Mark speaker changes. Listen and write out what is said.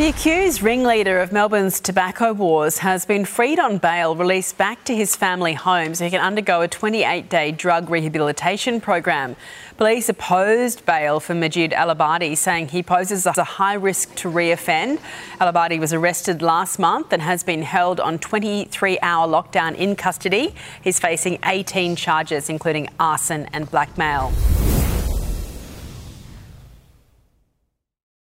Speaker 1: The accused ringleader of Melbourne's tobacco wars has been freed on bail, released back to his family home so he can undergo a 28 day drug rehabilitation program. Police opposed bail for Majid Alabadi, saying he poses a high risk to reoffend. Alabadi was arrested last month and has been held on 23 hour lockdown in custody. He's facing 18 charges, including arson and blackmail.